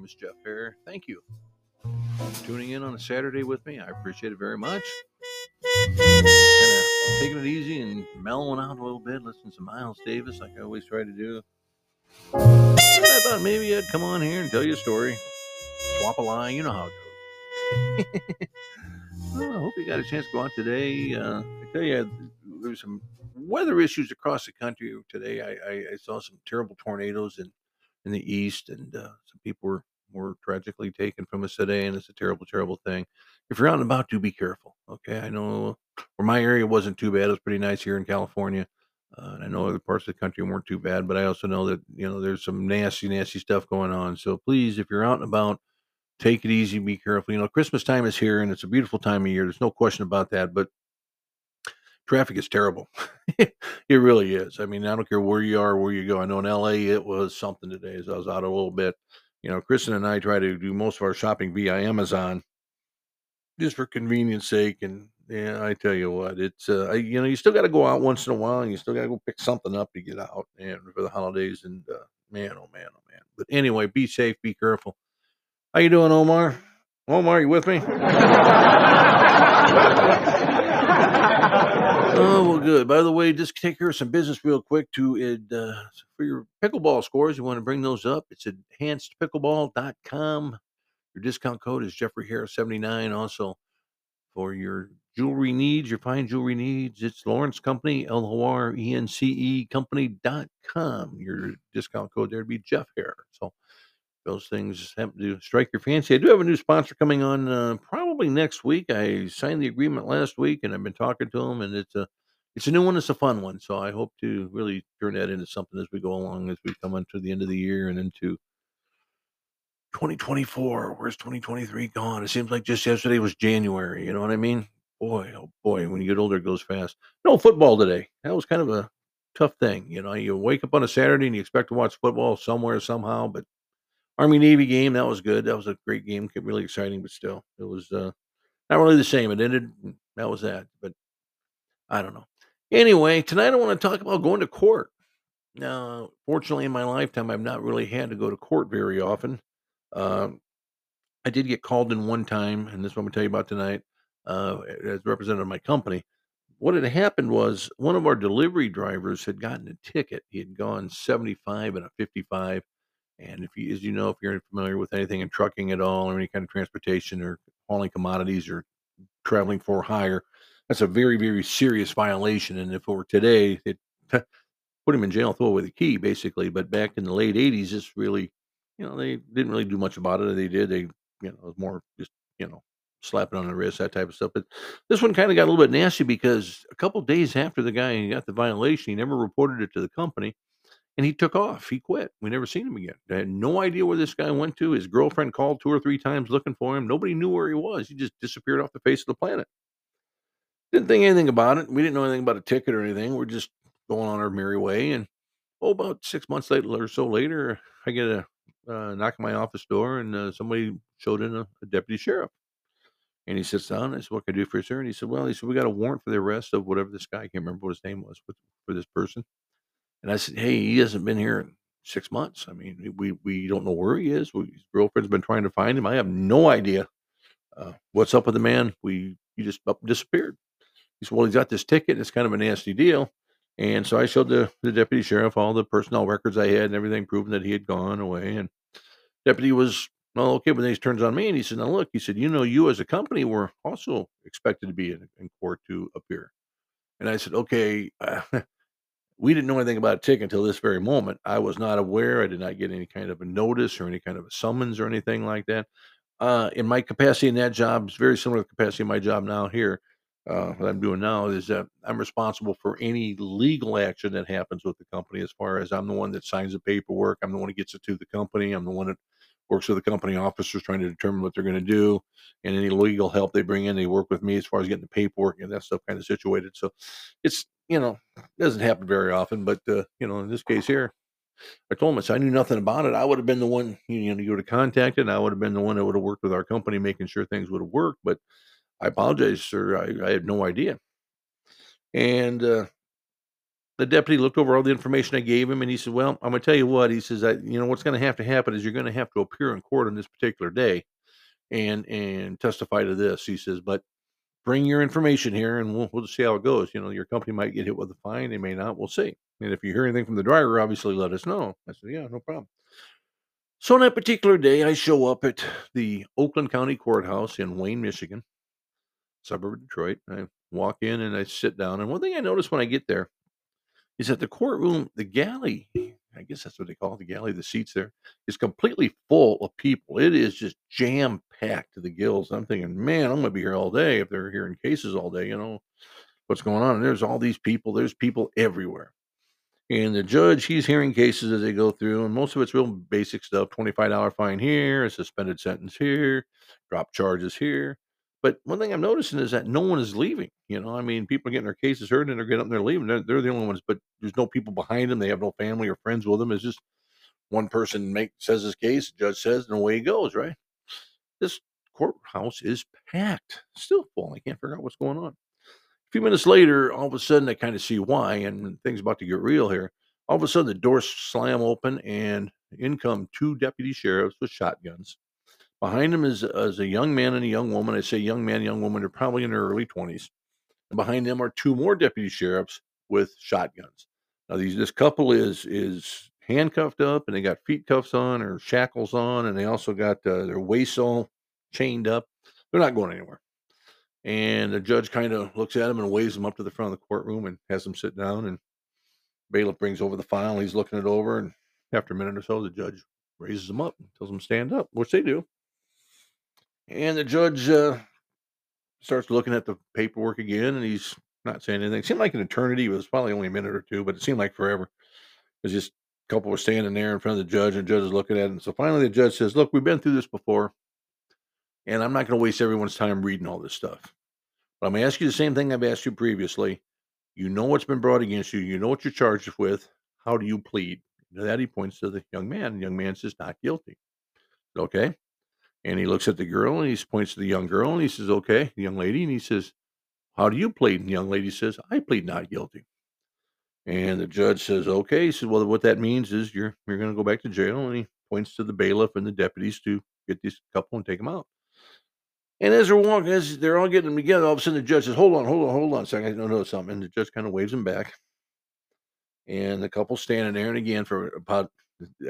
name is Jeff Hare. Thank you tuning in on a Saturday with me. I appreciate it very much. Kind of taking it easy and mellowing out a little bit, listening to Miles Davis like I always try to do. I thought maybe I'd come on here and tell you a story, swap a line. You know how it goes. well, I hope you got a chance to go out today. Uh, I tell you, there's some weather issues across the country today. I, I, I saw some terrible tornadoes in, in the east, and uh, some people were, were tragically taken from today, and it's a terrible, terrible thing. If you're out and about, do be careful. Okay, I know where my area wasn't too bad. It was pretty nice here in California. Uh, and I know other parts of the country weren't too bad, but I also know that you know there's some nasty, nasty stuff going on. So please, if you're out and about, take it easy, be careful. You know, Christmas time is here, and it's a beautiful time of year. There's no question about that. But traffic is terrible. it really is. I mean, I don't care where you are, where you go. I know in LA it was something today as I was out a little bit. You know, Kristen and I try to do most of our shopping via Amazon just for convenience sake. And yeah, I tell you what, it's uh, you know, you still got to go out once in a while, and you still got to go pick something up to get out and for the holidays. And uh, man, oh man, oh man. But anyway, be safe, be careful. How you doing, Omar? Omar, you with me? Oh, well, good. By the way, just take care of some business real quick to uh, for your pickleball scores. You want to bring those up? It's enhancedpickleball.com. Your discount code is Jeffrey Harris 79. Also, for your jewelry needs, your fine jewelry needs, it's Lorence Company, L O R E N C E Company dot com. Your discount code there would be Jeff Hare. So, those things happen to strike your fancy. I do have a new sponsor coming on uh, probably next week. I signed the agreement last week, and I've been talking to them, and it's a it's a new one. It's a fun one, so I hope to really turn that into something as we go along, as we come into the end of the year and into 2024. Where's 2023 gone? It seems like just yesterday was January. You know what I mean? Boy, oh boy, when you get older, it goes fast. No football today. That was kind of a tough thing. You know, you wake up on a Saturday and you expect to watch football somewhere somehow, but Army Navy game that was good. That was a great game, really exciting, but still, it was uh, not really the same. It ended. That was that. But I don't know. Anyway, tonight I want to talk about going to court. Now, fortunately, in my lifetime, I've not really had to go to court very often. Um, I did get called in one time, and this is what I'm going to tell you about tonight, uh, as representative of my company. What had happened was one of our delivery drivers had gotten a ticket. He had gone 75 and a 55 and if you, as you know, if you're familiar with anything in trucking at all or any kind of transportation or hauling commodities or traveling for hire, that's a very, very serious violation. And if it were today, it put him in jail, throw away the key, basically. But back in the late '80s, it's really, you know, they didn't really do much about it. They did, they, you know, it was more just, you know, slapping on the wrist, that type of stuff. But this one kind of got a little bit nasty because a couple days after the guy got the violation, he never reported it to the company and he took off. He quit. We never seen him again. I had no idea where this guy went to. His girlfriend called two or three times looking for him. Nobody knew where he was. He just disappeared off the face of the planet. Didn't think anything about it. We didn't know anything about a ticket or anything. We're just going on our merry way. And oh, about six months later or so later, I get a uh, knock on my office door, and uh, somebody showed in a, a, deputy sheriff. And he sits down. I said, "What can I do for you, sir?" And he said, "Well, he said we got a warrant for the arrest of whatever this guy. I can't remember what his name was for this person." And I said, "Hey, he hasn't been here in six months. I mean, we we don't know where he is. We, his girlfriend's been trying to find him. I have no idea uh, what's up with the man. We he just disappeared." He said, "Well, he's got this ticket. And it's kind of a nasty deal." And so I showed the, the deputy sheriff all the personnel records I had and everything proving that he had gone away. And deputy was well, okay, but then he turns on me and he said, "Now look," he said, "You know, you as a company were also expected to be in, in court to appear." And I said, "Okay." Uh, we didn't know anything about a ticket until this very moment. I was not aware. I did not get any kind of a notice or any kind of a summons or anything like that. Uh, in my capacity in that job, it's very similar to the capacity of my job now here. Uh, what I'm doing now is that I'm responsible for any legal action that happens with the company. As far as I'm the one that signs the paperwork, I'm the one that gets it to the company. I'm the one that works with the company officers trying to determine what they're going to do, and any legal help they bring in, they work with me as far as getting the paperwork and that stuff kind of situated. So it's you know, doesn't happen very often, but uh, you know, in this case here, I told him I, I knew nothing about it. I would have been the one, you know, you would have contacted. I would have been the one that would have worked with our company, making sure things would have worked. But I apologize, sir. I, I had no idea. And uh, the deputy looked over all the information I gave him, and he said, "Well, I'm going to tell you what." He says, "I, you know, what's going to have to happen is you're going to have to appear in court on this particular day, and and testify to this." He says, "But bring your information here, and we'll we'll see how it goes. You know, your company might get hit with a fine, they may not. We'll see. And if you hear anything from the driver, obviously let us know." I said, "Yeah, no problem." So on that particular day, I show up at the Oakland County Courthouse in Wayne, Michigan, suburb of Detroit. I walk in and I sit down. And one thing I notice when I get there is that the courtroom, the galley, I guess that's what they call it, the galley, the seats there, is completely full of people. It is just jam packed to the gills. I'm thinking, man, I'm going to be here all day if they're hearing cases all day. You know what's going on? And there's all these people. There's people everywhere. And the judge, he's hearing cases as they go through, and most of it's real basic stuff $25 fine here, a suspended sentence here, drop charges here. But one thing I'm noticing is that no one is leaving. You know, I mean, people are getting their cases heard and they're getting up and they're leaving. They're, they're the only ones, but there's no people behind them. They have no family or friends with them. It's just one person make says his case, judge says, and away he goes, right? This courthouse is packed, still full. I can't figure out what's going on. A few minutes later, all of a sudden, I kind of see why, and things about to get real here. All of a sudden, the doors slam open, and in come two deputy sheriffs with shotguns. Behind them is, is a young man and a young woman. I say young man, young woman, they're probably in their early 20s. And behind them are two more deputy sheriffs with shotguns. Now, these this couple is is handcuffed up, and they got feet cuffs on or shackles on, and they also got uh, their waists all chained up. They're not going anywhere. And the judge kind of looks at them and waves them up to the front of the courtroom and has them sit down. And bailiff brings over the file. And he's looking it over. And after a minute or so, the judge raises them up and tells them stand up, which they do. And the judge uh, starts looking at the paperwork again, and he's not saying anything. It seemed like an eternity. It was probably only a minute or two, but it seemed like forever. It was just a couple were standing there in front of the judge, and the judge is looking at it. And so finally, the judge says, "Look, we've been through this before, and I'm not going to waste everyone's time reading all this stuff. But I'm going to ask you the same thing I've asked you previously. You know what's been brought against you. You know what you're charged with. How do you plead?" To that he points to the young man. The young man says, "Not guilty." Okay. And he looks at the girl and he points to the young girl and he says, Okay, young lady. And he says, How do you plead? And the young lady says, I plead not guilty. And the judge says, Okay. He says, Well, what that means is you're you're gonna go back to jail. And he points to the bailiff and the deputies to get this couple and take them out. And as they're walking, as they're all getting them together, all of a sudden the judge says, Hold on, hold on, hold on a second. I don't know something. And the judge kind of waves them back. And the couple standing there and again for about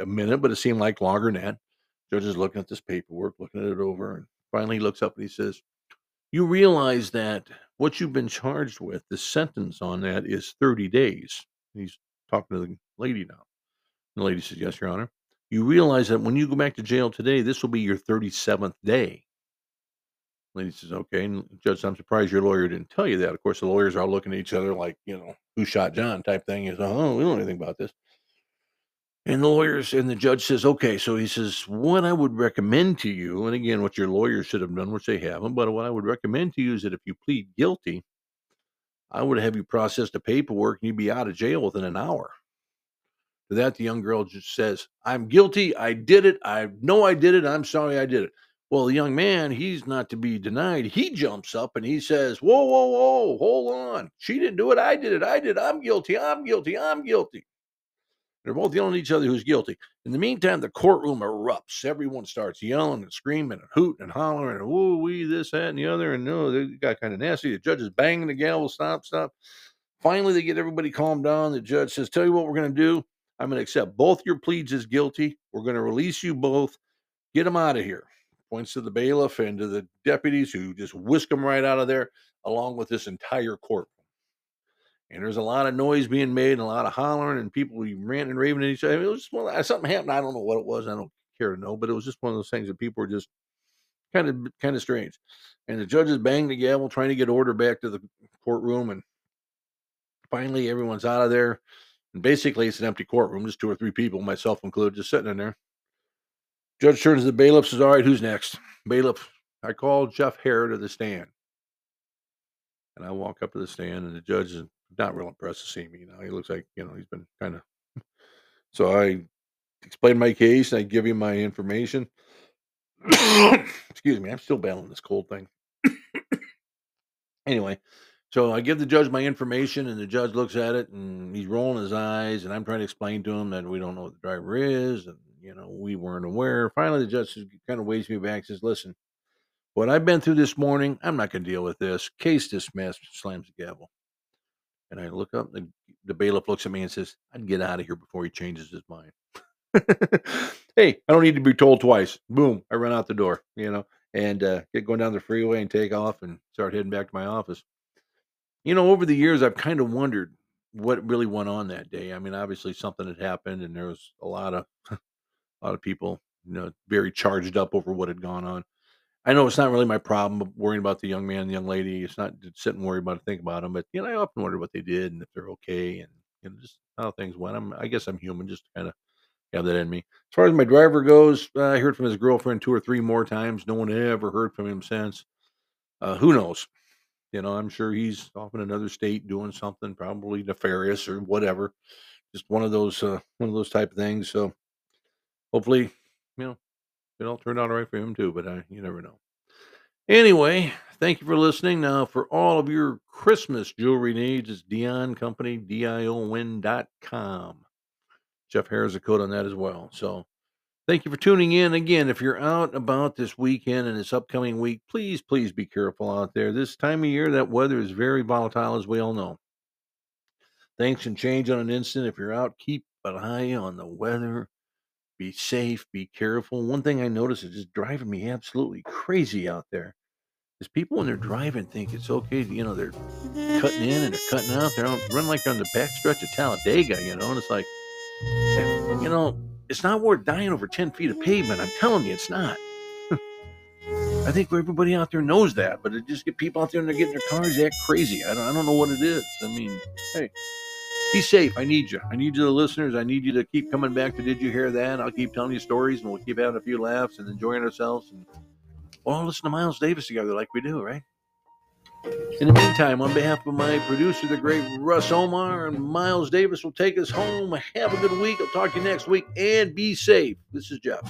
a minute, but it seemed like longer than that. Judge is looking at this paperwork, looking at it over, and finally looks up and he says, You realize that what you've been charged with, the sentence on that is 30 days. And he's talking to the lady now. And the lady says, Yes, Your Honor. You realize that when you go back to jail today, this will be your 37th day. The lady says, Okay. And Judge, I'm surprised your lawyer didn't tell you that. Of course, the lawyers are all looking at each other like, you know, who shot John type thing. Is, oh, we don't know anything about this. And the lawyers and the judge says, okay. So he says, what I would recommend to you, and again, what your lawyers should have done, which they haven't, but what I would recommend to you is that if you plead guilty, I would have you process the paperwork and you'd be out of jail within an hour. To that, the young girl just says, I'm guilty. I did it. I know I did it. I'm sorry I did it. Well, the young man, he's not to be denied. He jumps up and he says, Whoa, whoa, whoa, hold on. She didn't do it. I did it. I did. I'm guilty. I'm guilty. I'm guilty. They're both yelling at each other who's guilty. In the meantime, the courtroom erupts. Everyone starts yelling and screaming and hooting and hollering and woo wee, this, that, and the other. And no, they got kind of nasty. The judge is banging the gavel, stop, stop. Finally, they get everybody calmed down. The judge says, Tell you what we're going to do. I'm going to accept both your pleas as guilty. We're going to release you both. Get them out of here. Points to the bailiff and to the deputies who just whisk them right out of there, along with this entire court and there's a lot of noise being made and a lot of hollering and people ranting and raving at each other. It was just one, something happened. I don't know what it was. I don't care to know, but it was just one of those things that people were just kind of kind of strange. And the judges banged the gavel trying to get order back to the courtroom, and finally everyone's out of there. And basically, it's an empty courtroom, just two or three people, myself included, just sitting in there. Judge turns to the bailiff, says, "All right, who's next?" Bailiff, I call Jeff Hare to the stand. And I walk up to the stand, and the judge not real impressed to see me. You know, he looks like you know he's been kind of. So I explain my case. I give him my information. Excuse me, I'm still battling this cold thing. anyway, So I give the judge my information, and the judge looks at it, and he's rolling his eyes, and I'm trying to explain to him that we don't know what the driver is, and you know we weren't aware. Finally, the judge kind of waves me back, says, "Listen, what I've been through this morning, I'm not going to deal with this. Case dismissed." Slams the gavel, and I look up, and the bailiff looks at me and says, "I'd get out of here before he changes his mind." hey, I don't need to be told twice. Boom, I run out the door, you know, and uh, get going down the freeway and take off and start heading back to my office. You know, over the years, I've kind of wondered what really went on that day. I mean, obviously something had happened, and there was a lot of a lot of people, you know, very charged up over what had gone on. I know it's not really my problem worrying about the young man the young lady. It's not to sit and worry about it, think about them, but you know, I often wonder what they did and if they're okay and you know, just how things went. I'm, I guess I'm human, just kind of have that in me. As far as my driver goes, uh, I heard from his girlfriend two or three more times. No one ever heard from him since. Uh, who knows? You know, I'm sure he's off in another state doing something, probably nefarious or whatever. Just one of those, uh, one of those type of things. So hopefully, you know, it all turned out all right for him too. But uh, you never know. Anyway, thank you for listening. Now, for all of your Christmas jewelry needs, it's Dion Company, D-I-O-N.com. Jeff Harris a code on that as well. So thank you for tuning in. Again, if you're out about this weekend and this upcoming week, please, please be careful out there. This time of year, that weather is very volatile, as we all know. Things can change on an instant. If you're out, keep an eye on the weather. Be safe, be careful. One thing I notice is just driving me absolutely crazy out there is people when they're mm-hmm. driving think it's okay. You know, they're cutting in and they're cutting out. They're running like they're on the back stretch of Talladega, you know, and it's like, you know, it's not worth dying over 10 feet of pavement. I'm telling you, it's not. I think everybody out there knows that, but it just get people out there and they're getting their cars act crazy. I don't, I don't know what it is. I mean, hey, be safe. I need you. I need you, the listeners. I need you to keep coming back to Did You Hear That? I'll keep telling you stories and we'll keep having a few laughs and enjoying ourselves. And we'll all listen to Miles Davis together like we do, right? In the meantime, on behalf of my producer, the great Russ Omar, and Miles Davis will take us home. Have a good week. I'll talk to you next week and be safe. This is Jeff.